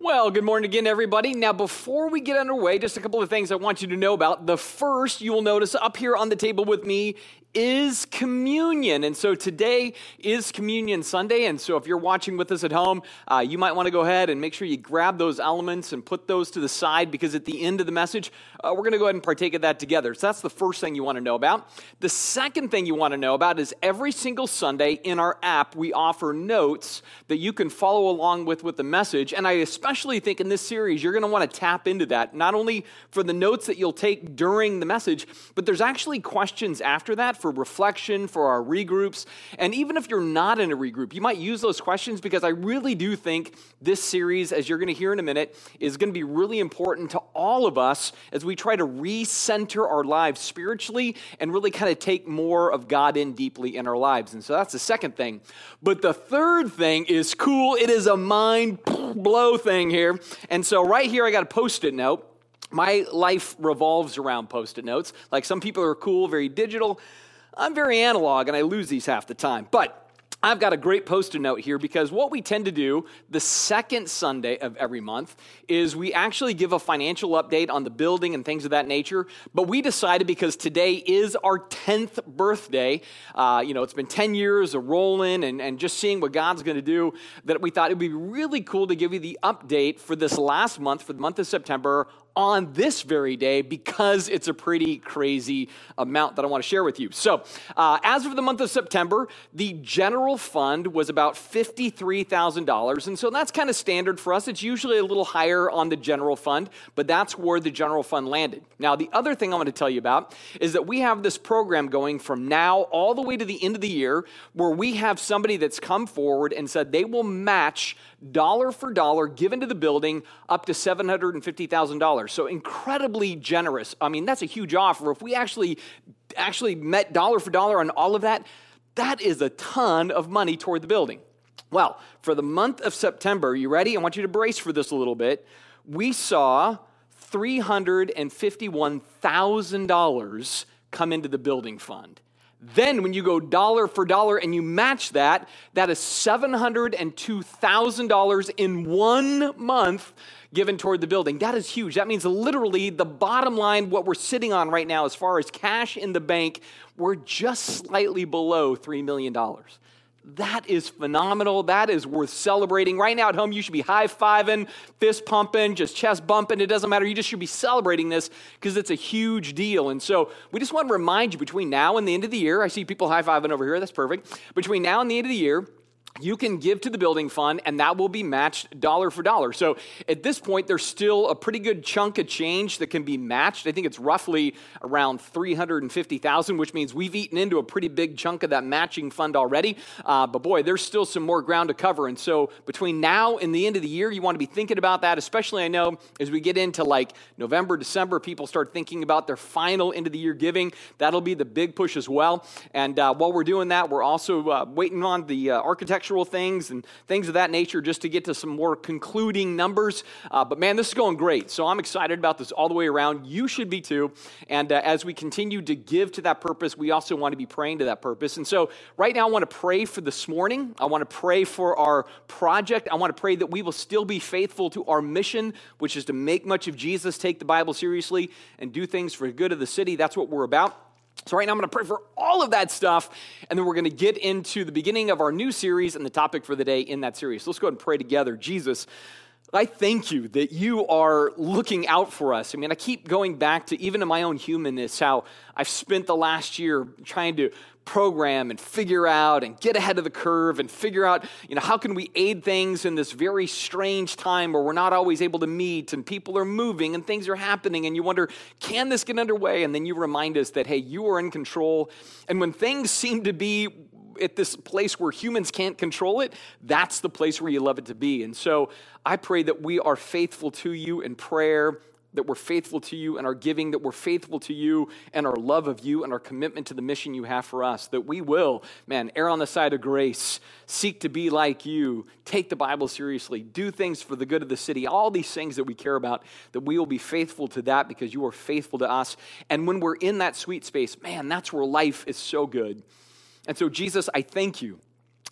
Well, good morning again, everybody. Now, before we get underway, just a couple of things I want you to know about. The first, you will notice up here on the table with me is communion. And so today is Communion Sunday. And so if you're watching with us at home, uh, you might want to go ahead and make sure you grab those elements and put those to the side because at the end of the message, uh, we're going to go ahead and partake of that together. So that's the first thing you want to know about. The second thing you want to know about is every single Sunday in our app, we offer notes that you can follow along with with the message. And I especially think in this series, you're going to want to tap into that, not only for the notes that you'll take during the message, but there's actually questions after that for reflection, for our regroups. And even if you're not in a regroup, you might use those questions because I really do think this series, as you're going to hear in a minute, is going to be really important to all of us as we try to recenter our lives spiritually and really kind of take more of God in deeply in our lives. And so that's the second thing. But the third thing is cool. It is a mind blow thing here. And so right here, I got a post it note. My life revolves around post it notes. Like some people are cool, very digital. I'm very analog and I lose these half the time. But I've got a great post-it note here because what we tend to do the second Sunday of every month is we actually give a financial update on the building and things of that nature. But we decided because today is our 10th birthday, uh, you know, it's been 10 years of rolling and, and just seeing what God's going to do, that we thought it would be really cool to give you the update for this last month, for the month of September, on this very day because it's a pretty crazy amount that I want to share with you. So, uh, as of the month of September, the general fund was about $53,000. And so that's kind of standard for us. It's usually a little higher on the general fund, but that's where the general fund landed. Now, the other thing I want to tell you about is that we have this program going from now all the way to the end of the year where we have somebody that's come forward and said they will match dollar for dollar given to the building up to $750,000. So incredibly generous. I mean, that's a huge offer. If we actually actually met dollar for dollar on all of that, that is a ton of money toward the building. Well, for the month of September, you ready? I want you to brace for this a little bit. We saw $351,000 come into the building fund. Then, when you go dollar for dollar and you match that, that is $702,000 in one month given toward the building. That is huge. That means literally the bottom line, what we're sitting on right now, as far as cash in the bank, we're just slightly below $3 million. That is phenomenal. That is worth celebrating. Right now at home, you should be high fiving, fist pumping, just chest bumping. It doesn't matter. You just should be celebrating this because it's a huge deal. And so we just want to remind you between now and the end of the year, I see people high fiving over here. That's perfect. Between now and the end of the year, you can give to the building fund and that will be matched dollar for dollar. So at this point, there's still a pretty good chunk of change that can be matched. I think it's roughly around 350,000, which means we've eaten into a pretty big chunk of that matching fund already. Uh, but boy, there's still some more ground to cover. And so between now and the end of the year, you want to be thinking about that, especially I know as we get into like November, December, people start thinking about their final end of the year giving. That'll be the big push as well. And uh, while we're doing that, we're also uh, waiting on the uh, architecture things and things of that nature just to get to some more concluding numbers. Uh, but man, this is going great. So I'm excited about this all the way around. You should be too. And uh, as we continue to give to that purpose, we also want to be praying to that purpose. And so right now, I want to pray for this morning. I want to pray for our project. I want to pray that we will still be faithful to our mission, which is to make much of Jesus, take the Bible seriously, and do things for the good of the city. That's what we're about. So, right now, I'm going to pray for all of that stuff, and then we're going to get into the beginning of our new series and the topic for the day in that series. So let's go ahead and pray together. Jesus, I thank you that you are looking out for us. I mean, I keep going back to even in my own humanness, how I've spent the last year trying to program and figure out and get ahead of the curve and figure out, you know, how can we aid things in this very strange time where we're not always able to meet and people are moving and things are happening and you wonder, can this get underway? And then you remind us that, hey, you are in control. And when things seem to be at this place where humans can't control it, that's the place where you love it to be. And so I pray that we are faithful to you in prayer that we're faithful to you and our giving, that we're faithful to you and our love of you and our commitment to the mission you have for us, that we will, man, err on the side of grace, seek to be like you, take the Bible seriously, do things for the good of the city, all these things that we care about, that we will be faithful to that because you are faithful to us. And when we're in that sweet space, man, that's where life is so good. And so, Jesus, I thank you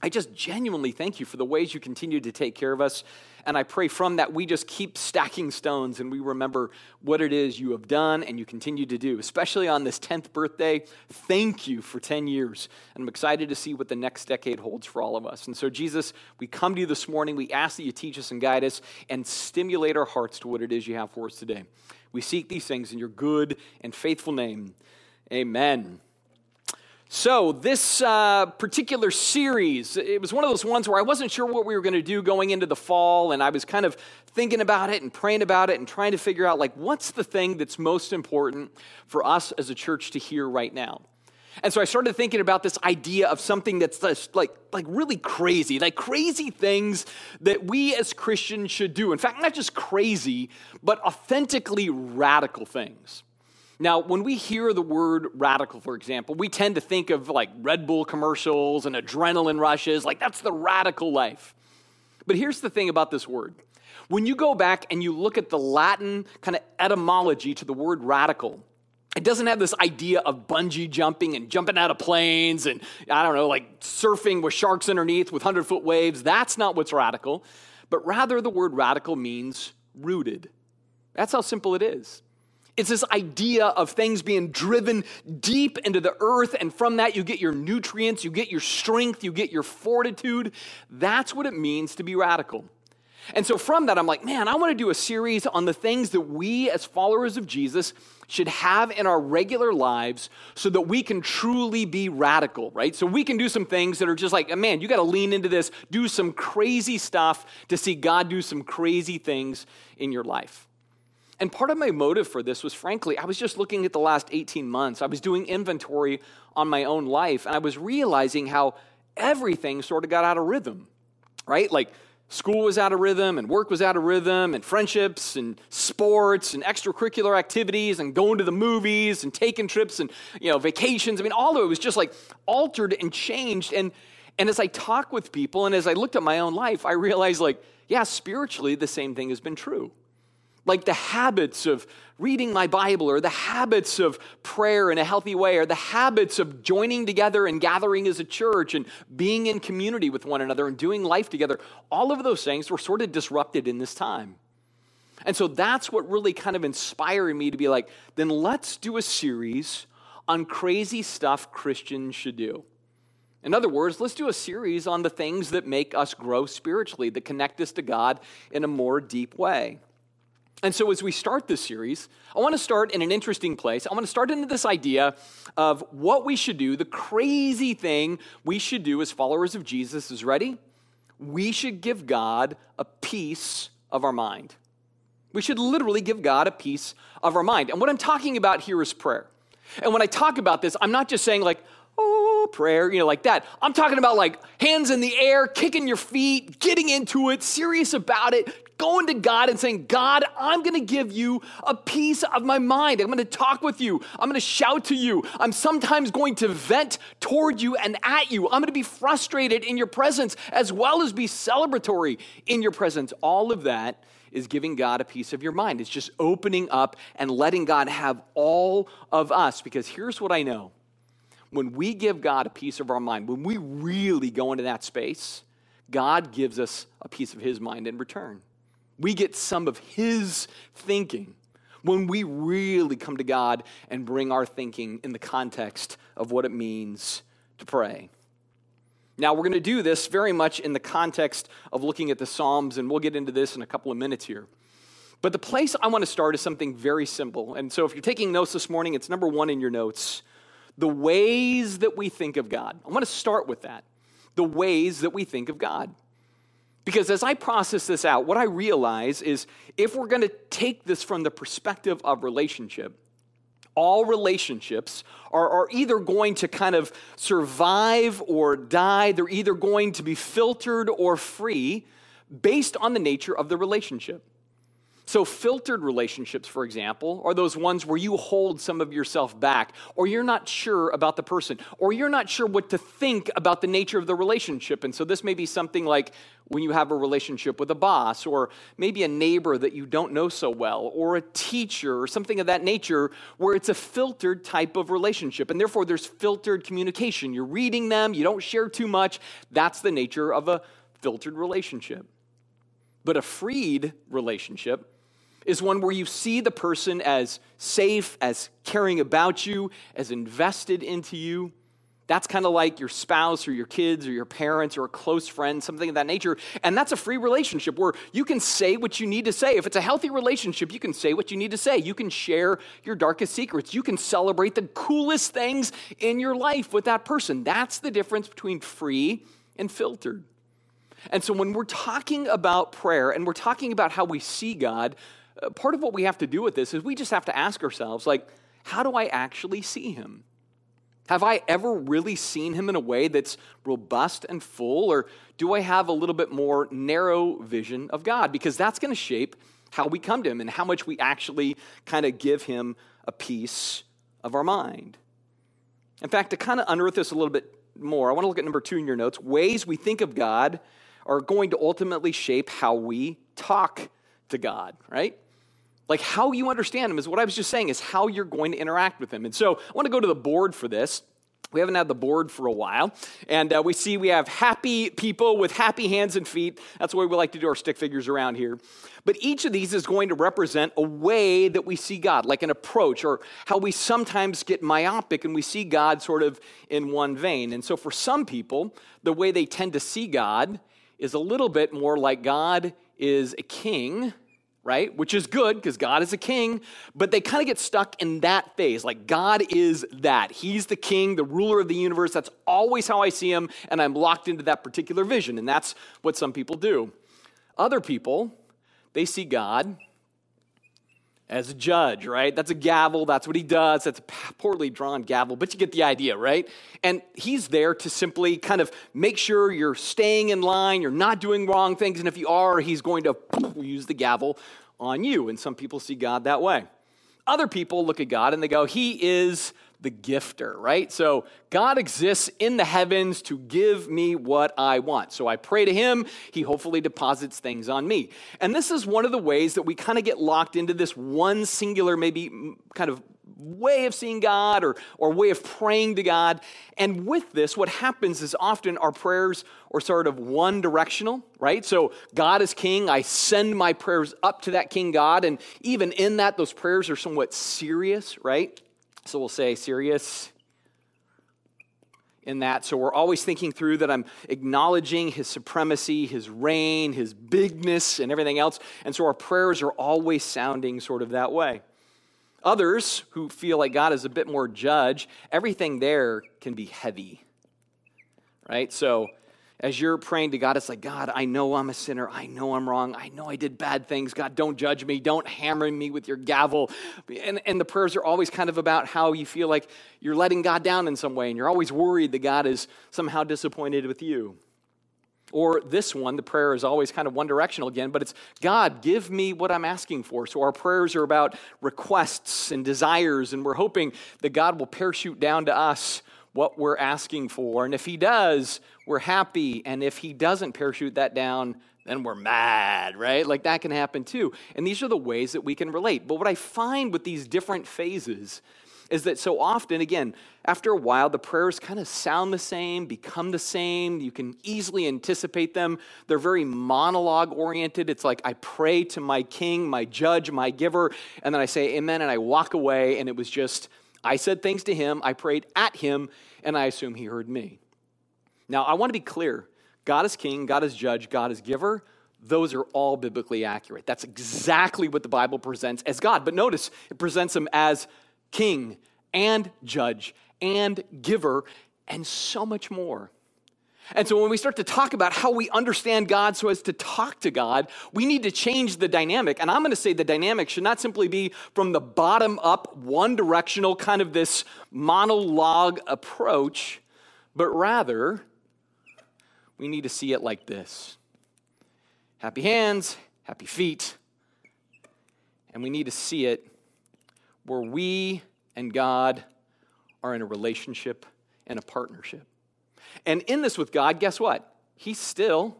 I just genuinely thank you for the ways you continue to take care of us. And I pray from that we just keep stacking stones and we remember what it is you have done and you continue to do, especially on this 10th birthday. Thank you for 10 years. And I'm excited to see what the next decade holds for all of us. And so, Jesus, we come to you this morning. We ask that you teach us and guide us and stimulate our hearts to what it is you have for us today. We seek these things in your good and faithful name. Amen. So, this uh, particular series, it was one of those ones where I wasn't sure what we were going to do going into the fall, and I was kind of thinking about it and praying about it and trying to figure out, like, what's the thing that's most important for us as a church to hear right now? And so I started thinking about this idea of something that's like, like really crazy, like crazy things that we as Christians should do. In fact, not just crazy, but authentically radical things. Now, when we hear the word radical, for example, we tend to think of like Red Bull commercials and adrenaline rushes, like that's the radical life. But here's the thing about this word when you go back and you look at the Latin kind of etymology to the word radical, it doesn't have this idea of bungee jumping and jumping out of planes and, I don't know, like surfing with sharks underneath with 100 foot waves. That's not what's radical. But rather, the word radical means rooted. That's how simple it is. It's this idea of things being driven deep into the earth, and from that, you get your nutrients, you get your strength, you get your fortitude. That's what it means to be radical. And so, from that, I'm like, man, I want to do a series on the things that we, as followers of Jesus, should have in our regular lives so that we can truly be radical, right? So we can do some things that are just like, man, you got to lean into this, do some crazy stuff to see God do some crazy things in your life. And part of my motive for this was frankly, I was just looking at the last 18 months. I was doing inventory on my own life, and I was realizing how everything sort of got out of rhythm, right? Like school was out of rhythm, and work was out of rhythm, and friendships, and sports, and extracurricular activities, and going to the movies, and taking trips, and you know, vacations. I mean, all of it was just like altered and changed. And and as I talk with people, and as I looked at my own life, I realized like, yeah, spiritually, the same thing has been true like the habits of reading my Bible or the habits of prayer in a healthy way or the habits of joining together and gathering as a church and being in community with one another and doing life together, all of those things were sort of disrupted in this time. And so that's what really kind of inspired me to be like, then let's do a series on crazy stuff Christians should do. In other words, let's do a series on the things that make us grow spiritually, that connect us to God in a more deep way. And so, as we start this series, I want to start in an interesting place. I want to start into this idea of what we should do, the crazy thing we should do as followers of Jesus is ready. We should give God a piece of our mind. We should literally give God a piece of our mind. And what I'm talking about here is prayer. And when I talk about this, I'm not just saying, like, oh, prayer, you know, like that. I'm talking about like hands in the air, kicking your feet, getting into it, serious about it, going to God and saying, God, I'm going to give you a piece of my mind. I'm going to talk with you. I'm going to shout to you. I'm sometimes going to vent toward you and at you. I'm going to be frustrated in your presence as well as be celebratory in your presence. All of that is giving God a piece of your mind. It's just opening up and letting God have all of us. Because here's what I know when we give God a piece of our mind, when we really go into that space, God gives us a piece of his mind in return. We get some of His thinking when we really come to God and bring our thinking in the context of what it means to pray. Now, we're going to do this very much in the context of looking at the Psalms, and we'll get into this in a couple of minutes here. But the place I want to start is something very simple. And so, if you're taking notes this morning, it's number one in your notes the ways that we think of God. I want to start with that. The ways that we think of God. Because as I process this out, what I realize is if we're going to take this from the perspective of relationship, all relationships are, are, either going to kind of survive or die. They're either going to be filtered or free based on the nature of the relationship. So, filtered relationships, for example, are those ones where you hold some of yourself back, or you're not sure about the person, or you're not sure what to think about the nature of the relationship. And so, this may be something like when you have a relationship with a boss, or maybe a neighbor that you don't know so well, or a teacher, or something of that nature, where it's a filtered type of relationship. And therefore, there's filtered communication. You're reading them, you don't share too much. That's the nature of a filtered relationship. But a freed relationship is one where you see the person as safe, as caring about you, as invested into you. That's kind of like your spouse or your kids or your parents or a close friend, something of that nature. And that's a free relationship where you can say what you need to say. If it's a healthy relationship, you can say what you need to say. You can share your darkest secrets. You can celebrate the coolest things in your life with that person. That's the difference between free and filtered. And so when we're talking about prayer and we're talking about how we see God, Uh, part of what we have to do with this is we just have to ask ourselves, like, how do I actually see him? Have I ever really seen him in a way that's robust and full, or do I have a little bit more narrow vision of God? Because that's going to shape how we come to him and how much we actually kind of give him a piece of our mind. In fact, to kind of unearth this a little bit more, I want to look at number two in your notes ways we think of God are going to ultimately shape how we talk to God, right? Like how you understand Him is what I was just saying, is how you're going to interact with Him. And so I want to go to the board for this. We haven't had the board for a while. And uh, we see we have happy people with happy hands and feet. That's the way we like to do our stick figures around here. But each of these is going to represent a way that we see God, like an approach, or how we sometimes get myopic and we see God sort of in one vein. And so for some people, the way they tend to see God is a little bit more like God is a king, right? Which is good because God is a king, but they kind of get stuck in that phase. Like God is that. He's the king, the ruler of the universe. That's always how I see him, and I'm locked into that particular vision. And that's what some people do. Other people, they see God as a judge, right? That's a gavel. That's what he does. That's a poorly drawn gavel, but you get the idea, right? And he's there to simply kind of make sure you're staying in line, you're not doing wrong things, and if you are, he's going to use the gavel on you. And some people see God that way. Other people look at God and they go, He is the gifter, right? So God exists in the heavens to give me what I want. So I pray to Him, He hopefully deposits things on me. And this is one of the ways that we kind of get locked into this one singular, maybe kind of way of seeing God or, or way of praying to God. And with this, what happens is often our prayers are sort of one directional, right? So God is king. I send my prayers up to that king God. And even in that, those prayers are somewhat serious, right? So we'll say serious in that. So we're always thinking through that I'm acknowledging his supremacy, his reign, his bigness, and everything else. And so our prayers are always sounding sort of that way. Others who feel like God is a bit more judge, everything there can be heavy, right? So as you're praying to God, it's like, God, I know I'm a sinner. I know I'm wrong. I know I did bad things. God, don't judge me. Don't hammer me with your gavel. And, and the prayers are always kind of about how you feel like you're letting God down in some way, and you're always worried that God is somehow disappointed with you. Or this one, the prayer is always kind of one directional again, but it's God, give me what I'm asking for. So our prayers are about requests and desires, and we're hoping that God will parachute down to us what we're asking for. And if he does, we're happy. And if he doesn't parachute that down, then we're mad, right? Like that can happen too. And these are the ways that we can relate. But what I find with these different phases is that so often, again, after a while, the prayers kind of sound the same, become the same. You can easily anticipate them. They're very monologue oriented. It's like I pray to my king, my judge, my giver, and then I say amen and I walk away, and it was just I said things to him, I prayed at him, and I assume he heard me. Now, I want to be clear God is king, God is judge, God is giver. Those are all biblically accurate. That's exactly what the Bible presents as God. But notice, it presents him as king and judge and giver and so much more. And so when we start to talk about how we understand God so as to talk to God, we need to change the dynamic. And I'm going to say the dynamic should not simply be from the bottom up, one directional kind of this monologue approach, but rather we need to see it like this happy hands, happy feet, and we need to see it where we and God are in a relationship and a partnership. And in this with God, guess what? He's still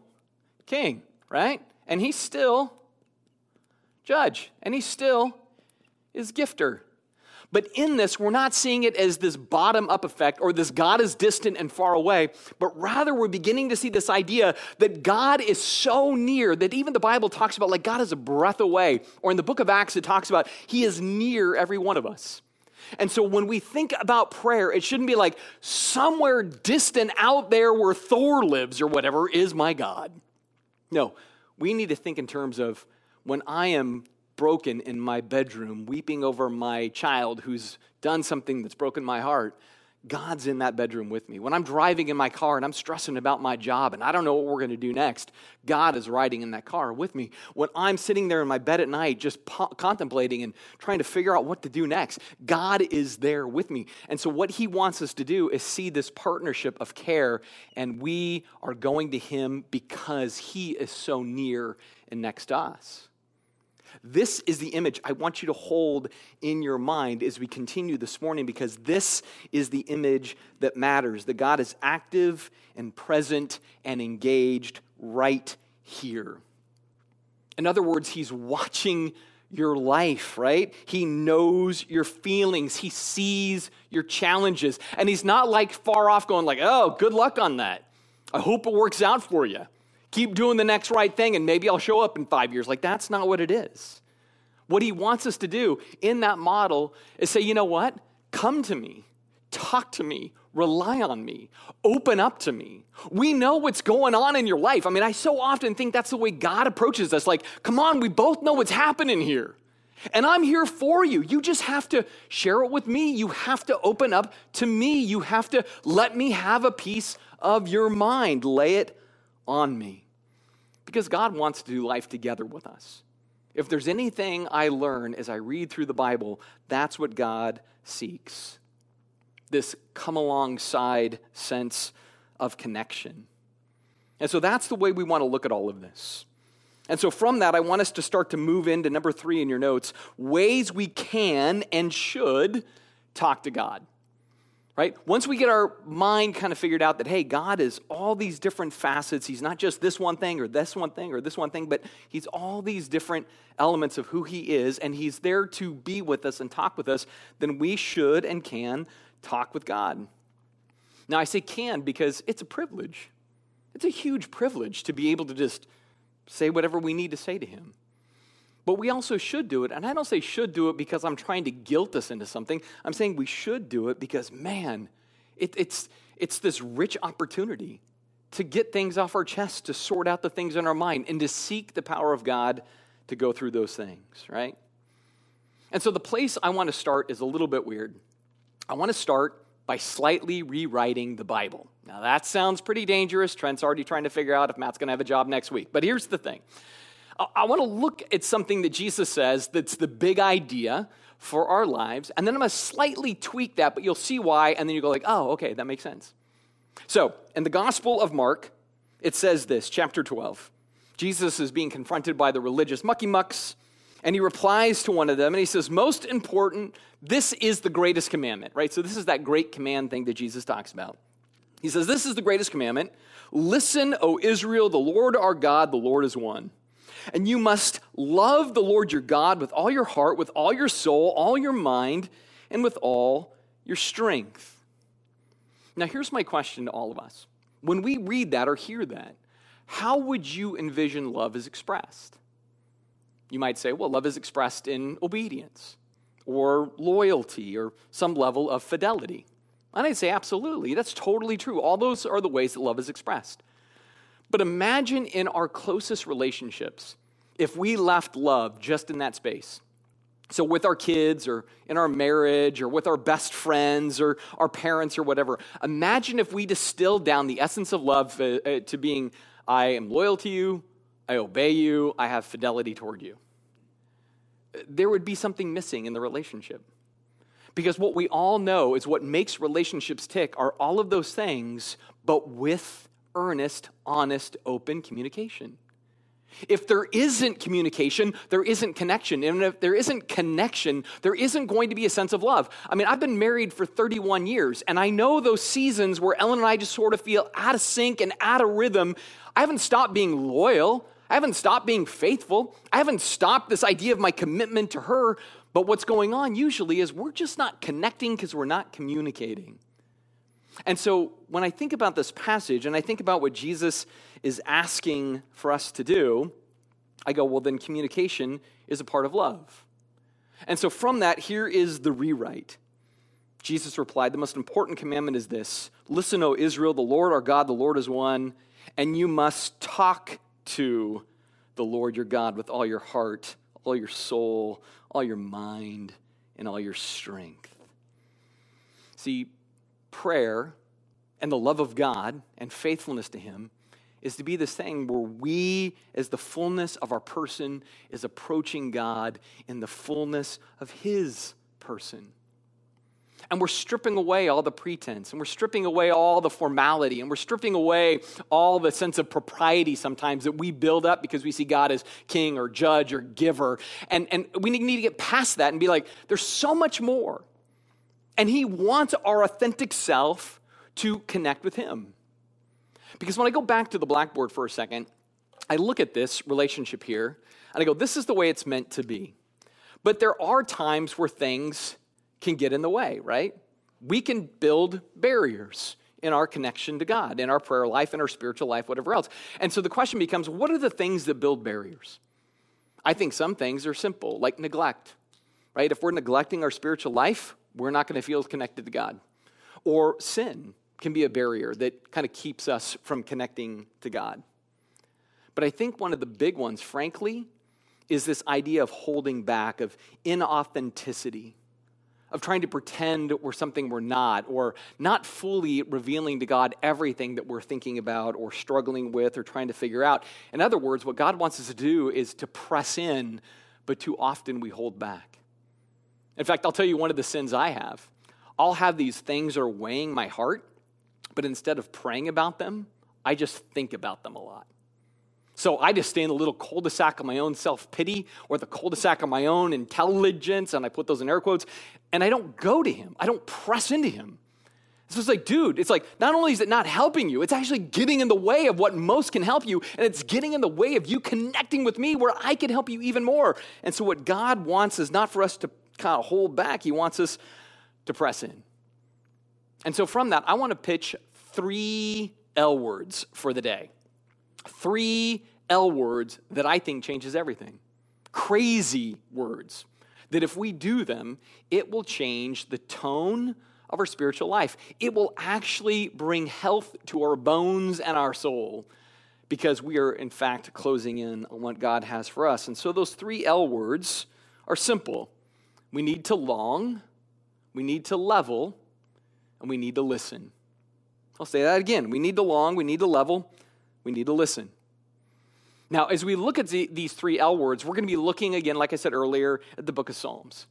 king, right? And he's still judge, and he still is gifter. But in this, we're not seeing it as this bottom up effect or this God is distant and far away, but rather we're beginning to see this idea that God is so near that even the Bible talks about like God is a breath away. Or in the book of Acts, it talks about he is near every one of us. And so when we think about prayer, it shouldn't be like somewhere distant out there where Thor lives or whatever is my God. No, we need to think in terms of when I am broken in my bedroom, weeping over my child who's done something that's broken my heart, God's in that bedroom with me. When I'm driving in my car and I'm stressing about my job and I don't know what we're going to do next, God is riding in that car with me. When I'm sitting there in my bed at night just po- contemplating and trying to figure out what to do next, God is there with me. And so, what He wants us to do is see this partnership of care, and we are going to Him because He is so near and next to us. This is the image I want you to hold in your mind as we continue this morning because this is the image that matters that God is active and present and engaged right here. In other words, He's watching your life, right? He knows your feelings. He sees your challenges. And he's not like far off going like, "Oh, good luck on that. I hope it works out for you." Keep doing the next right thing and maybe I'll show up in five years. Like, that's not what it is. What he wants us to do in that model is say, you know what? Come to me, talk to me, rely on me, open up to me. We know what's going on in your life. I mean, I so often think that's the way God approaches us. Like, come on, we both know what's happening here. And I'm here for you. You just have to share it with me. You have to open up to me. You have to let me have a piece of your mind. Lay it on me. Because God wants to do life together with us. If there's anything I learn as I read through the Bible, that's what God seeks this come alongside sense of connection. And so that's the way we want to look at all of this. And so from that, I want us to start to move into number three in your notes ways we can and should talk to God right? Once we get our mind kind of figured out that, hey, God is all these different facets. He's not just this one thing or this one thing or this one thing, but He's all these different elements of who He is, and He's there to be with us and talk with us, then we should and can talk with God. Now, I say can because it's a privilege. It's a huge privilege to be able to just say whatever we need to say to Him. But we also should do it. And I don't say should do it because I'm trying to guilt us into something. I'm saying we should do it because, man, it, it's, it's this rich opportunity to get things off our chest, to sort out the things in our mind, and to seek the power of God to go through those things, right? And so the place I want to start is a little bit weird. I want to start by slightly rewriting the Bible. Now, that sounds pretty dangerous. Trent's already trying to figure out if Matt's going to have a job next week. But here's the thing I want to look at something that Jesus says that's the big idea for our lives, and then I'm going to slightly tweak that, but you'll see why, and then you go like, oh, okay, that makes sense. So, in the Gospel of Mark, it says this, chapter 12. Jesus is being confronted by the religious mucky mucks, and he replies to one of them, and he says, Most important, this is the greatest commandment, right? So, this is that great command thing that Jesus talks about. He says, This is the greatest commandment. Listen, O Israel, the Lord our God, the Lord is one. And you must love the Lord your God with all your heart, with all your soul, all your mind, and with all your strength. Now, here's my question to all of us. When we read that or hear that, how would you envision love is expressed? You might say, well, love is expressed in obedience or loyalty or some level of fidelity. And I'd say, absolutely. That's totally true. All those are the ways that love is expressed. But imagine in our closest relationships if we left love just in that space. So, with our kids, or in our marriage, or with our best friends, or our parents, or whatever, imagine if we distilled down the essence of love uh, uh, to being I am loyal to you, I obey you, I have fidelity toward you. There would be something missing in the relationship. Because what we all know is what makes relationships tick are all of those things, but with earnest, honest, open communication. If there isn't communication, there isn't connection. And if there isn't connection, there isn't going to be a sense of love. I mean, I've been married for 31 years, and I know those seasons where Ellen and I just sort of feel out of sync and out of rhythm. I haven't stopped being loyal. I haven't stopped being faithful. I haven't stopped this idea of my commitment to her. But what's going on usually is we're just not connecting because we're not communicating. And so when I think about this passage and I think about what Jesus is asking for us to do, I go, well, then communication is a part of love. And so from that, here is the rewrite. Jesus replied, The most important commandment is this Listen, O Israel, the Lord our God, the Lord is one, and you must talk to the Lord your God with all your heart, all your soul, all your mind, and all your strength. See, prayer and the love of God and faithfulness to Him is to be this thing where we, as the fullness of our person, is approaching God in the fullness of His person. And we're stripping away all the pretense, and we're stripping away all the formality, and we're stripping away all the sense of propriety sometimes that we build up because we see God as king or judge or giver. And, and we need to get past that and be like, there's so much more. And He wants our authentic self to connect with Him. Because when I go back to the blackboard for a second, I look at this relationship here and I go, this is the way it's meant to be. But there are times where things can get in the way, right? We can build barriers in our connection to God, in our prayer life, in our spiritual life, whatever else. And so the question becomes what are the things that build barriers? I think some things are simple, like neglect, right? If we're neglecting our spiritual life, we're not going to feel connected to God. Or sin, can be a barrier that kind of keeps us from connecting to God. But I think one of the big ones, frankly, is this idea of holding back, of inauthenticity, of trying to pretend we're something we're not, or not fully revealing to God everything that we're thinking about, or struggling with, or trying to figure out. In other words, what God wants us to do is to press in, but too often we hold back. In fact, I'll tell you one of the sins I have. I'll have these things are weighing my heart, but instead of praying about them, I just think about them a lot. So I just stay in the little cul de sac of my own self pity or the cul de sac of my own intelligence, and I put those in air quotes, and I don't go to him. I don't press into him. So it's like, dude, it's like not only is it not helping you, it's actually getting in the way of what most can help you, and it's getting in the way of you connecting with me where I can help you even more. And so, what God wants is not for us to kind of hold back, He wants us to press in. And so, from that, I want to pitch three L words for the day. Three L words that I think changes everything. Crazy words that if we do them, it will change the tone of our spiritual life. It will actually bring health to our bones and our soul because we are, in fact, closing in on what God has for us. And so those three L words are simple we need to long, we need to level, and we need to listen. I'll say that again. We need to long, we need to level, we need to listen. Now, as we look at the, these three L words, we're going to be looking again, like I said earlier, at the book of Psalms.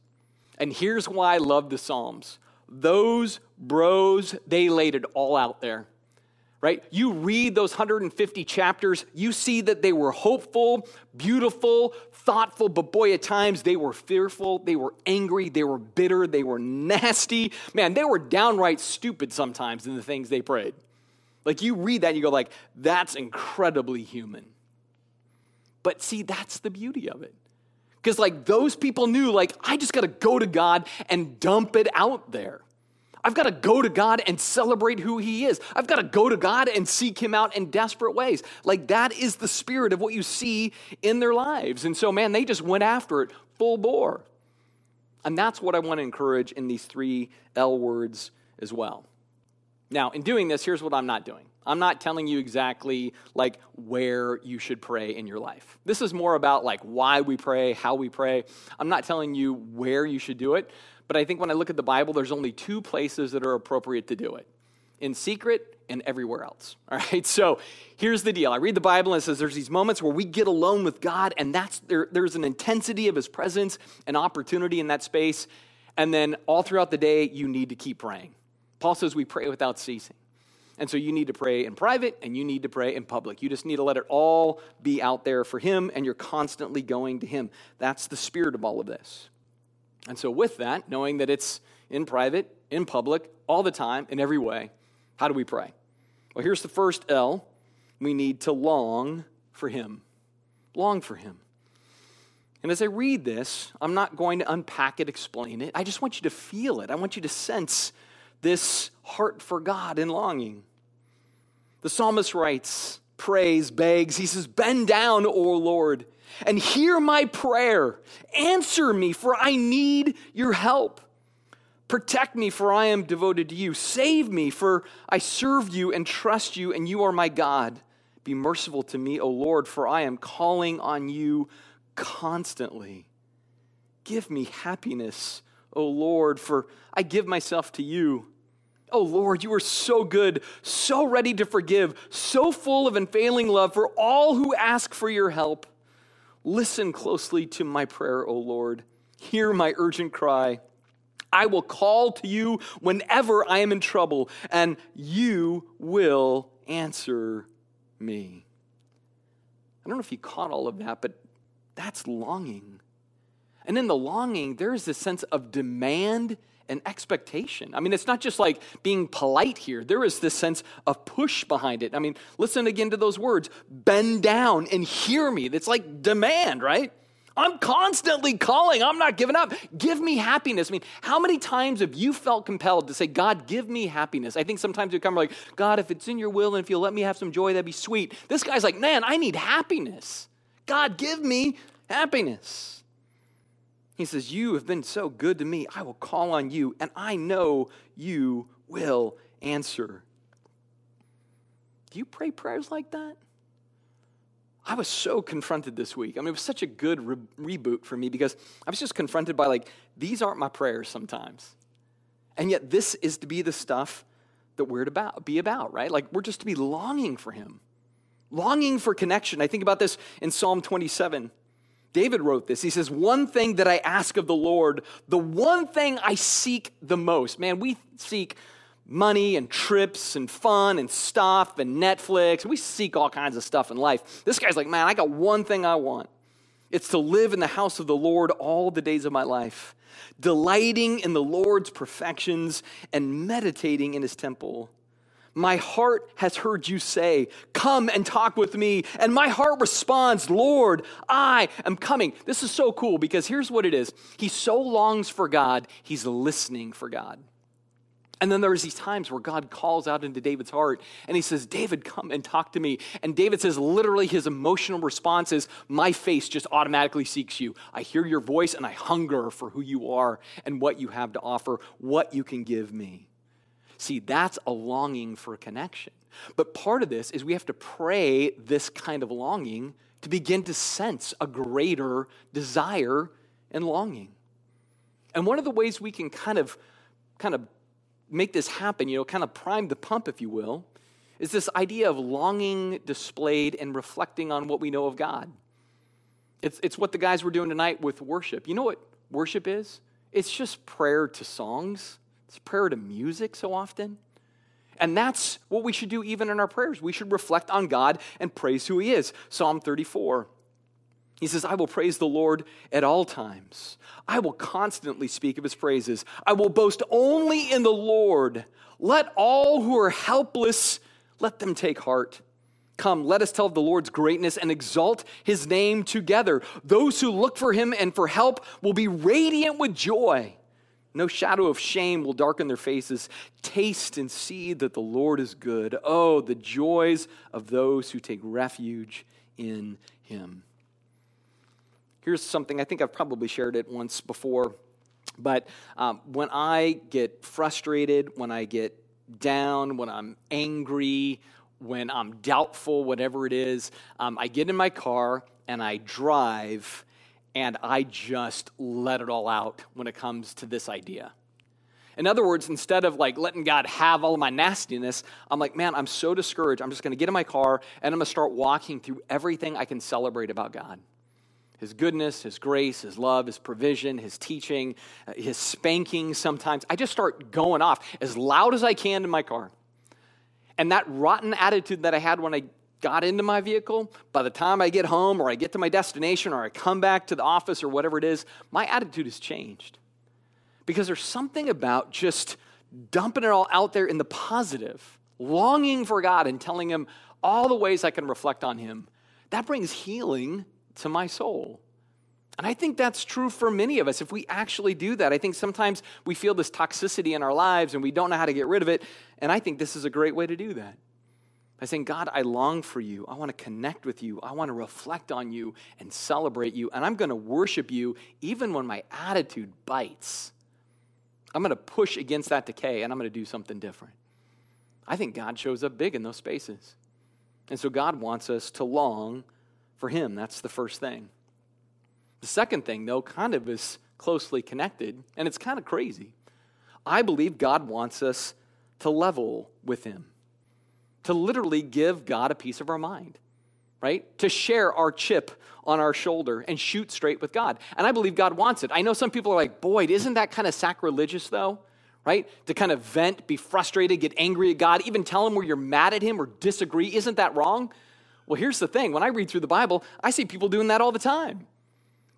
And here's why I love the Psalms. Those bros, they laid it all out there right? You read those 150 chapters, you see that they were hopeful, beautiful, thoughtful, but boy, at times they were fearful, they were angry, they were bitter, they were nasty. Man, they were downright stupid sometimes in the things they prayed. Like you read that and you go like, that's incredibly human. But see, that's the beauty of it. Because like those people knew, like, I just got to go to God and dump it out there. I've got to go to God and celebrate who He is. I've got to go to God and seek Him out in desperate ways. Like that is the spirit of what you see in their lives. And so, man, they just went after it full bore. And that's what I want to encourage in these three L words as well. Now, in doing this, here's what I'm not doing. I'm not telling you exactly like where you should pray in your life. This is more about like why we pray, how we pray. I'm not telling you where you should do it. But I think when I look at the Bible, there's only two places that are appropriate to do it in secret and everywhere else. All right, so here's the deal. I read the Bible and it says there's these moments where we get alone with God, and that's there, there's an intensity of his presence and opportunity in that space. And then all throughout the day, you need to keep praying. Paul says we pray without ceasing. And so you need to pray in private and you need to pray in public. You just need to let it all be out there for Him and you're constantly going to Him. That's the spirit of all of this. And so, with that, knowing that it's in private, in public, all the time, in every way, how do we pray? Well, here's the first L we need to long for Him. Long for Him. And as I read this, I'm not going to unpack it, explain it. I just want you to feel it. I want you to sense this heart for God and longing. The psalmist writes, prays, begs. He says, Bend down, O Lord, and hear my prayer. Answer me, for I need your help. Protect me, for I am devoted to you. Save me, for I serve you and trust you, and you are my God. Be merciful to me, O Lord, for I am calling on you constantly. Give me happiness, O Lord, for I give myself to you. O Lord, you are so good, so ready to forgive, so full of unfailing love for all who ask for your help. Listen closely to my prayer, O Lord. Hear my urgent cry. I will call to you whenever I am in trouble, and you will answer me. I don't know if you caught all of that, but that's longing. And in the longing, there is this sense of demand and expectation. I mean, it's not just like being polite here. There is this sense of push behind it. I mean, listen again to those words bend down and hear me. That's like demand, right? I'm constantly calling. I'm not giving up. Give me happiness. I mean, how many times have you felt compelled to say, God, give me happiness? I think sometimes you come like, God, if it's in your will and if you'll let me have some joy, that'd be sweet. This guy's like, man, I need happiness. God, give me happiness. He says, You have been so good to me. I will call on you, and I know you will answer. Do you pray prayers like that? I was so confronted this week. I mean, it was such a good re- reboot for me because I was just confronted by, like, these aren't my prayers sometimes. And yet, this is to be the stuff that we're to be about, right? Like, we're just to be longing for Him, longing for connection. I think about this in Psalm 27. David wrote this. He says, One thing that I ask of the Lord, the one thing I seek the most. Man, we seek money and trips and fun and stuff and Netflix. We seek all kinds of stuff in life. This guy's like, Man, I got one thing I want. It's to live in the house of the Lord all the days of my life, delighting in the Lord's perfections and meditating in his temple. My heart has heard you say, Come and talk with me. And my heart responds, Lord, I am coming. This is so cool because here's what it is He so longs for God, he's listening for God. And then there's these times where God calls out into David's heart and he says, David, come and talk to me. And David says, literally, his emotional response is, My face just automatically seeks you. I hear your voice and I hunger for who you are and what you have to offer, what you can give me. See, that's a longing for connection. But part of this is we have to pray this kind of longing to begin to sense a greater desire and longing. And one of the ways we can kind of kind of make this happen, you know, kind of prime the pump if you will, is this idea of longing displayed and reflecting on what we know of God. It's, it's what the guys were doing tonight with worship. You know what worship is? It's just prayer to songs it's prayer to music so often. And that's what we should do even in our prayers. We should reflect on God and praise who He is. Psalm 34. He says, I will praise the Lord at all times. I will constantly speak of his praises. I will boast only in the Lord. Let all who are helpless, let them take heart. Come, let us tell of the Lord's greatness and exalt his name together. Those who look for him and for help will be radiant with joy. No shadow of shame will darken their faces. Taste and see that the Lord is good. Oh, the joys of those who take refuge in him. Here's something I think I've probably shared it once before, but um, when I get frustrated, when I get down, when I'm angry, when I'm doubtful, whatever it is, um, I get in my car and I drive and I just let it all out when it comes to this idea. In other words, instead of like letting God have all my nastiness, I'm like, man, I'm so discouraged. I'm just going to get in my car and I'm going to start walking through everything I can celebrate about God His goodness, His grace, His love, His provision, His teaching, uh, His spanking sometimes. I just start going off as loud as I can in my car. And that rotten attitude that I had when I got into my vehicle, by the time I get home or I get to my destination or I come back to the office or whatever it is, my attitude has changed. Because there's something about just dumping it all out there in the positive, longing for God and telling Him all the ways I can reflect on Him. That brings healing to my soul. And I think that's true for many of us. If we actually do that, I think sometimes we feel this toxicity in our lives and we don't know how to get rid of it. And I think this is a great way to do that. By saying, God, I long for you. I want to connect with you. I want to reflect on you and celebrate you. And I'm going to worship you even when my attitude bites. I'm going to push against that decay and I'm going to do something different. I think God shows up big in those spaces. And so God wants us to long for Him. That's the first thing. The second thing, though, kind of is closely connected, and it's kind of crazy. I believe God wants us to level with Him, to literally give God a piece of our mind, right? To share our chip on our shoulder and shoot straight with God. And I believe God wants it. I know some people are like, Boyd, isn't that kind of sacrilegious, though? Right? To kind of vent, be frustrated, get angry at God, even tell Him where you're mad at Him or disagree. Isn't that wrong? Well, here's the thing when I read through the Bible, I see people doing that all the time.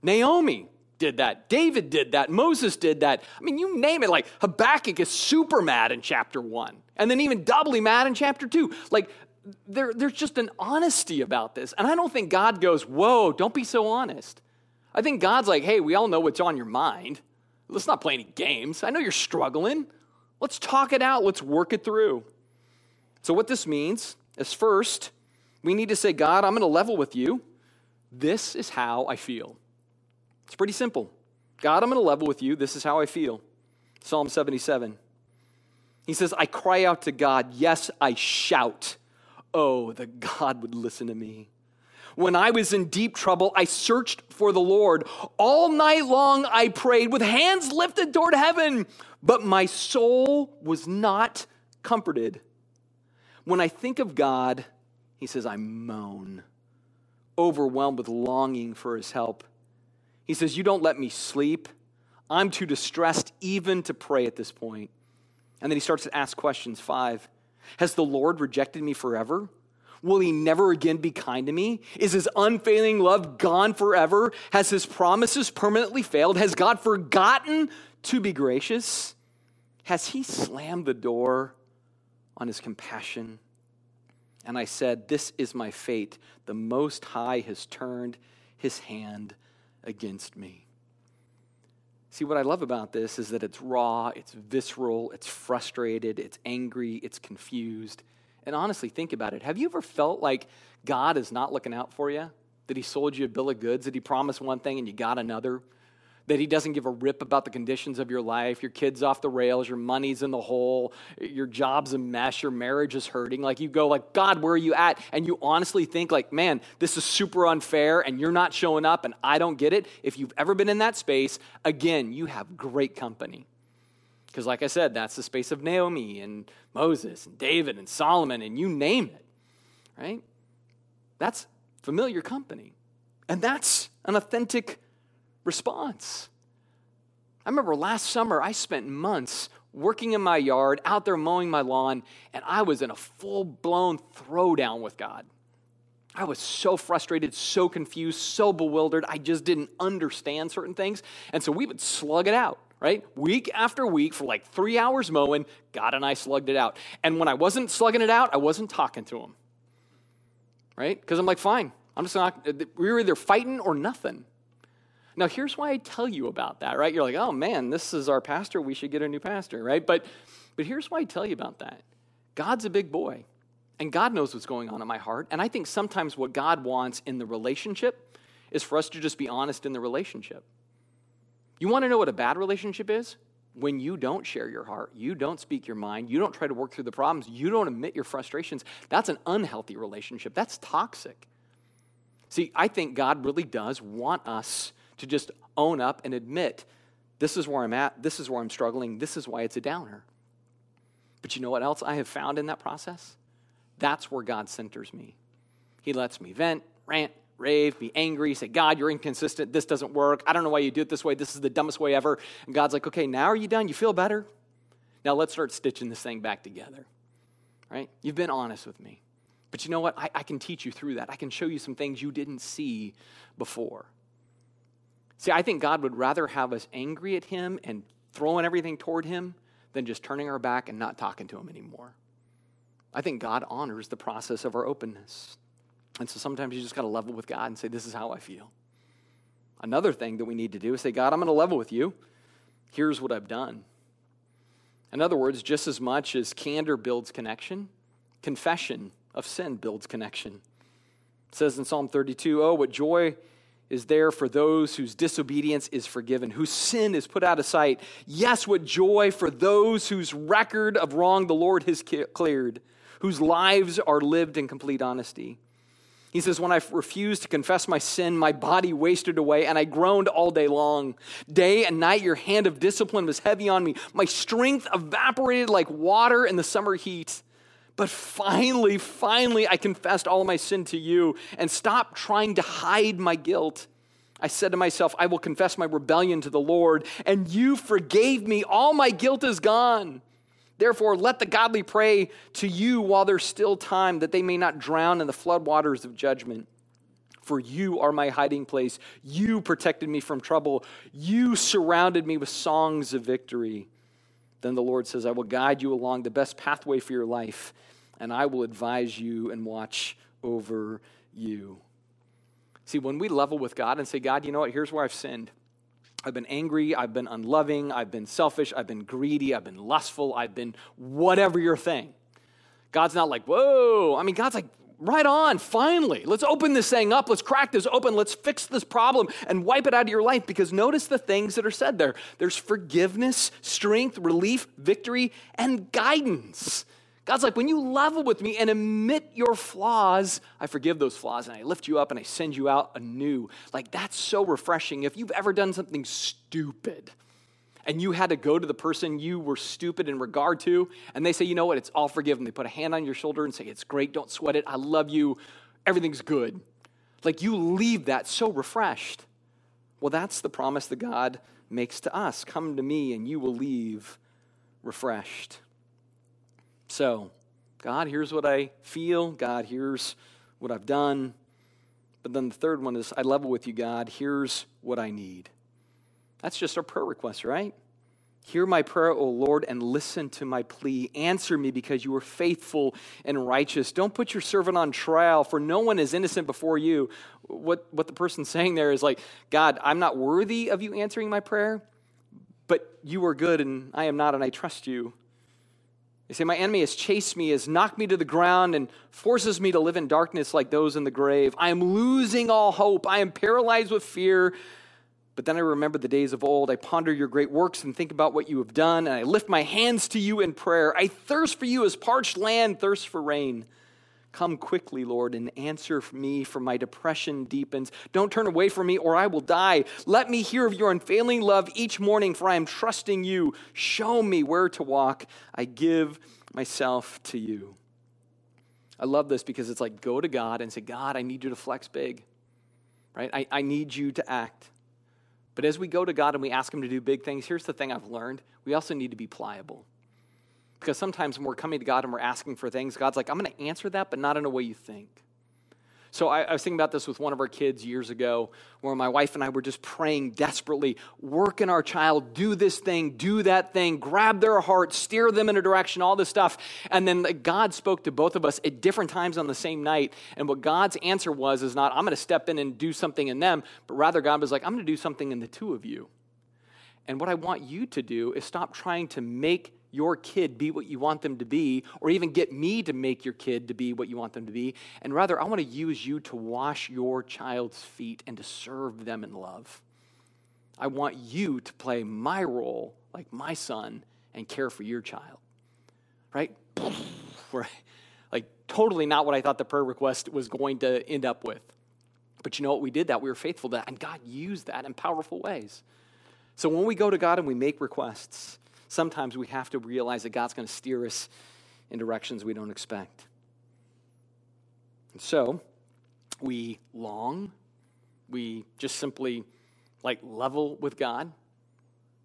Naomi did that. David did that. Moses did that. I mean, you name it. Like Habakkuk is super mad in chapter one, and then even doubly mad in chapter two. Like, there, there's just an honesty about this. And I don't think God goes, Whoa, don't be so honest. I think God's like, Hey, we all know what's on your mind. Let's not play any games. I know you're struggling. Let's talk it out. Let's work it through. So, what this means is first, we need to say, God, I'm going to level with you. This is how I feel. It's pretty simple. God, I'm going to level with you. This is how I feel. Psalm 77. He says, I cry out to God. Yes, I shout. Oh, that God would listen to me. When I was in deep trouble, I searched for the Lord. All night long I prayed with hands lifted toward heaven, but my soul was not comforted. When I think of God, he says, I moan, overwhelmed with longing for his help. He says, You don't let me sleep. I'm too distressed even to pray at this point. And then he starts to ask questions. Five Has the Lord rejected me forever? Will he never again be kind to me? Is his unfailing love gone forever? Has his promises permanently failed? Has God forgotten to be gracious? Has he slammed the door on his compassion? And I said, This is my fate. The Most High has turned his hand against me. See, what I love about this is that it's raw, it's visceral, it's frustrated, it's angry, it's confused. And honestly, think about it. Have you ever felt like God is not looking out for you? That He sold you a bill of goods? That He promised one thing and you got another? That he doesn't give a rip about the conditions of your life, your kids off the rails, your money's in the hole, your job's a mess, your marriage is hurting. Like you go like, God, where are you at? And you honestly think like, man, this is super unfair and you're not showing up and I don't get it. If you've ever been in that space, again, you have great company. Because like I said, that's the space of Naomi and Moses and David and Solomon and you name it, right? That's familiar company. And that's an authentic response. I remember last summer, I spent months working in my yard, out there mowing my lawn, and I was in a full blown throwdown with God. I was so frustrated, so confused, so bewildered. I just didn't understand certain things. And so we would slug it out, right? Week after week for like three hours mowing, God and I slugged it out. And when I wasn't slugging it out, I wasn't talking to him, right? Because I'm like, fine, I'm just not, we were either fighting or nothing. Now, here's why I tell you about that, right? You're like, oh man, this is our pastor. We should get a new pastor, right? But, but here's why I tell you about that God's a big boy, and God knows what's going on in my heart. And I think sometimes what God wants in the relationship is for us to just be honest in the relationship. You want to know what a bad relationship is? When you don't share your heart, you don't speak your mind, you don't try to work through the problems, you don't admit your frustrations, that's an unhealthy relationship. That's toxic. See, I think God really does want us to just own up and admit this is where I'm at, this is where I'm struggling, this is why it's a downer. But you know what else I have found in that process? That's where God centers me. He lets me vent, rant, rave, be angry, say, God, you're inconsistent. This doesn't work. I don't know why you do it this way. This is the dumbest way ever. And God's like, okay, now are you done? You feel better? Now let's start stitching this thing back together. right? You've been honest with me. But you know what? I, I can teach you through that. I can show you some things you didn't see before. See, I think God would rather have us angry at Him and throwing everything toward Him than just turning our back and not talking to Him anymore. I think God honors the process of our openness. And so sometimes you just got to level with God and say, This is how I feel. Another thing that we need to do is say, God, I'm going to level with you. Here's what I've done. In other words, just as much as candor builds connection, confession of sin builds connection. It says in Psalm 32, Oh, what joy is there for those whose disobedience is forgiven, whose sin is put out of sight. Yes, what joy for those whose record of wrong the Lord has cleared, whose lives are lived in complete honesty. He says, When I refused to confess my sin, my body wasted away, and I groaned all day long. Day and night, your hand of discipline was heavy on me. My strength evaporated like water in the summer heat. But finally, finally, I confessed all my sin to you and stopped trying to hide my guilt. I said to myself, I will confess my rebellion to the Lord, and you forgave me. All my guilt is gone. Therefore, let the godly pray to you while there's still time, that they may not drown in the floodwaters of judgment. For you are my hiding place. You protected me from trouble. You surrounded me with songs of victory. Then the Lord says, I will guide you along the best pathway for your life, and I will advise you and watch over you. See, when we level with God and say, God, you know what? Here's where I've sinned. I've been angry, I've been unloving, I've been selfish, I've been greedy, I've been lustful, I've been whatever your thing. God's not like, whoa. I mean, God's like, right on, finally. Let's open this thing up. Let's crack this open. Let's fix this problem and wipe it out of your life. Because notice the things that are said there there's forgiveness, strength, relief, victory, and guidance. God's like, when you level with me and admit your flaws, I forgive those flaws and I lift you up and I send you out anew. Like, that's so refreshing. If you've ever done something stupid and you had to go to the person you were stupid in regard to, and they say, you know what, it's all forgiven. They put a hand on your shoulder and say, it's great, don't sweat it, I love you, everything's good. Like, you leave that so refreshed. Well, that's the promise that God makes to us come to me and you will leave refreshed. So, God, here's what I feel. God, here's what I've done. But then the third one is, I level with you, God. Here's what I need. That's just our prayer request, right? Hear my prayer, O Lord, and listen to my plea. Answer me because you are faithful and righteous. Don't put your servant on trial, for no one is innocent before you. What, what the person's saying there is like, God, I'm not worthy of you answering my prayer, but you are good and I am not, and I trust you. They say, My enemy has chased me, has knocked me to the ground, and forces me to live in darkness like those in the grave. I am losing all hope. I am paralyzed with fear. But then I remember the days of old. I ponder your great works and think about what you have done, and I lift my hands to you in prayer. I thirst for you as parched land thirsts for rain. Come quickly, Lord, and answer me, for my depression deepens. Don't turn away from me, or I will die. Let me hear of your unfailing love each morning, for I am trusting you. Show me where to walk. I give myself to you. I love this because it's like go to God and say, God, I need you to flex big, right? I, I need you to act. But as we go to God and we ask Him to do big things, here's the thing I've learned we also need to be pliable. Because sometimes when we're coming to God and we're asking for things, God's like, I'm going to answer that, but not in a way you think. So I, I, was thinking about this with one of our kids years ago, where my wife and I were just praying desperately, work in our child, do this thing, do that thing, grab their heart, steer them in a direction, all this stuff. And then God spoke to both of us at different times on the same night. And what God's answer was is not, I'm going to step in and do something in them, but rather God was like, I'm going to do something in the two of you. And what I want you to do is stop trying to make your kid be what you want them to be, or even get me to make your kid to be what you want them to be. And rather, I want to use you to wash your child's feet and to serve them in love. I want you to play my role like my son and care for your child. Right? like totally not what I thought the prayer request was going to end up with. But you know what? We did that. We were faithful to that. And God used that in powerful ways. So when we go to God and we make requests, sometimes we have to realize that God's going to steer us in directions we don't expect. And so we long, we just simply like level with God.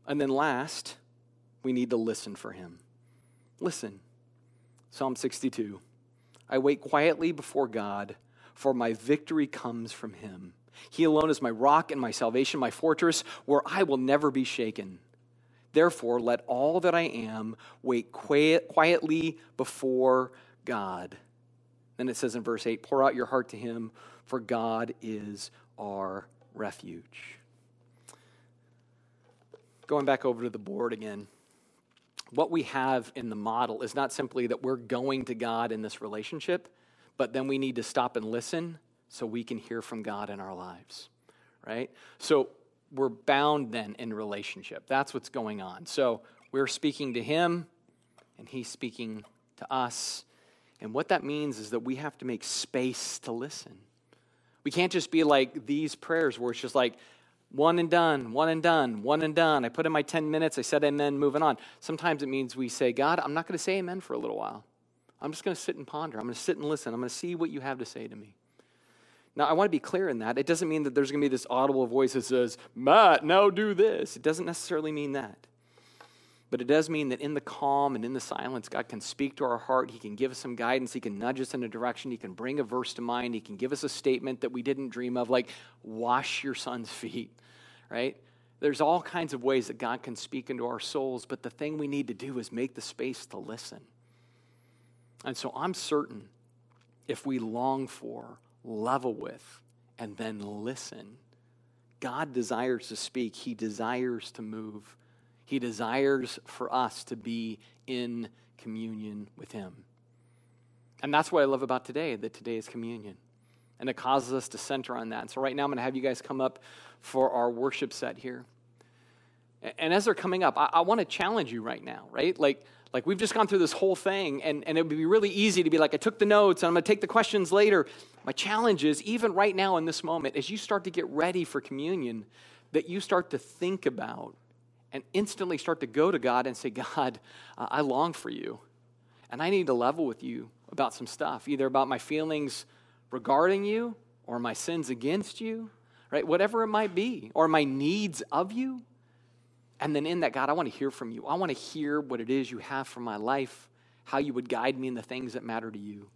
And then last, we need to listen for Him. Listen. Psalm 62. I wait quietly before God, for my victory comes from him. He alone is my rock and my salvation, my fortress, where I will never be shaken. Therefore, let all that I am wait quiet, quietly before God. Then it says in verse 8 pour out your heart to him, for God is our refuge. Going back over to the board again what we have in the model is not simply that we're going to God in this relationship, but then we need to stop and listen so we can hear from God in our lives, right? So we're bound then in relationship. That's what's going on. So we're speaking to Him, and He's speaking to us. And what that means is that we have to make space to listen. We can't just be like these prayers where it's just like, one and done, one and done, one and done. I put in my 10 minutes, I said amen, moving on. Sometimes it means we say, God, I'm not going to say amen for a little while. I'm just going to sit and ponder. I'm going to sit and listen. I'm going to see what you have to say to me. Now, I want to be clear in that. It doesn't mean that there's going to be this audible voice that says, Matt, now do this. It doesn't necessarily mean that. But it does mean that in the calm and in the silence, God can speak to our heart. He can give us some guidance. He can nudge us in a direction. He can bring a verse to mind. He can give us a statement that we didn't dream of, like, wash your son's feet, right? There's all kinds of ways that God can speak into our souls, but the thing we need to do is make the space to listen. And so I'm certain if we long for, level with, and then listen, God desires to speak, He desires to move. He desires for us to be in communion with Him. And that's what I love about today, that today is communion. And it causes us to center on that. And so, right now, I'm going to have you guys come up for our worship set here. And as they're coming up, I, I want to challenge you right now, right? Like, like we've just gone through this whole thing, and, and it would be really easy to be like, I took the notes and I'm going to take the questions later. My challenge is, even right now in this moment, as you start to get ready for communion, that you start to think about and instantly start to go to God and say, God, uh, I long for you. And I need to level with you about some stuff, either about my feelings regarding you or my sins against you, right? Whatever it might be, or my needs of you. And then in that, God, I want to hear from you. I want to hear what it is you have for my life, how you would guide me in the things that matter to you.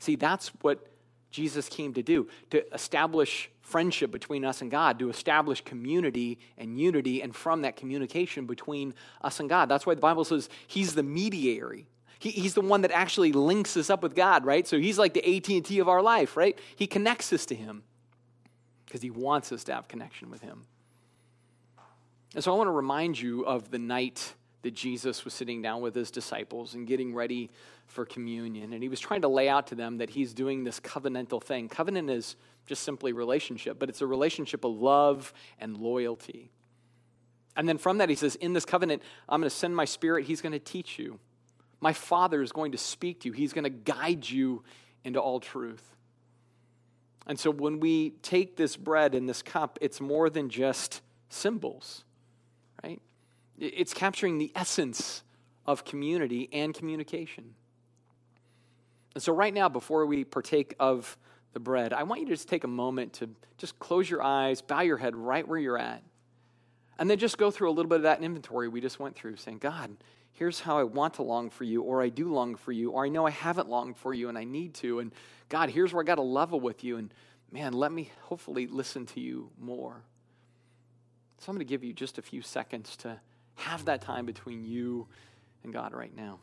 See, that's what Jesus came to do to establish friendship between us and God, to establish community and unity, and from that communication between us and God. That's why the Bible says He's the mediator. He, he's the one that actually links us up with God, right? So He's like the AT&T of our life, right? He connects us to Him because He wants us to have connection with Him. And so I want to remind you of the night that Jesus was sitting down with his disciples and getting ready for communion. And he was trying to lay out to them that he's doing this covenantal thing. Covenant is just simply relationship, but it's a relationship of love and loyalty. And then from that, he says, In this covenant, I'm going to send my spirit. He's going to teach you. My Father is going to speak to you, He's going to guide you into all truth. And so when we take this bread and this cup, it's more than just symbols, right? It's capturing the essence of community and communication. And so, right now, before we partake of the bread, I want you to just take a moment to just close your eyes, bow your head right where you're at, and then just go through a little bit of that inventory we just went through, saying, God, here's how I want to long for you, or I do long for you, or I know I haven't longed for you and I need to. And God, here's where I got to level with you. And man, let me hopefully listen to you more. So, I'm going to give you just a few seconds to have that time between you and God right now.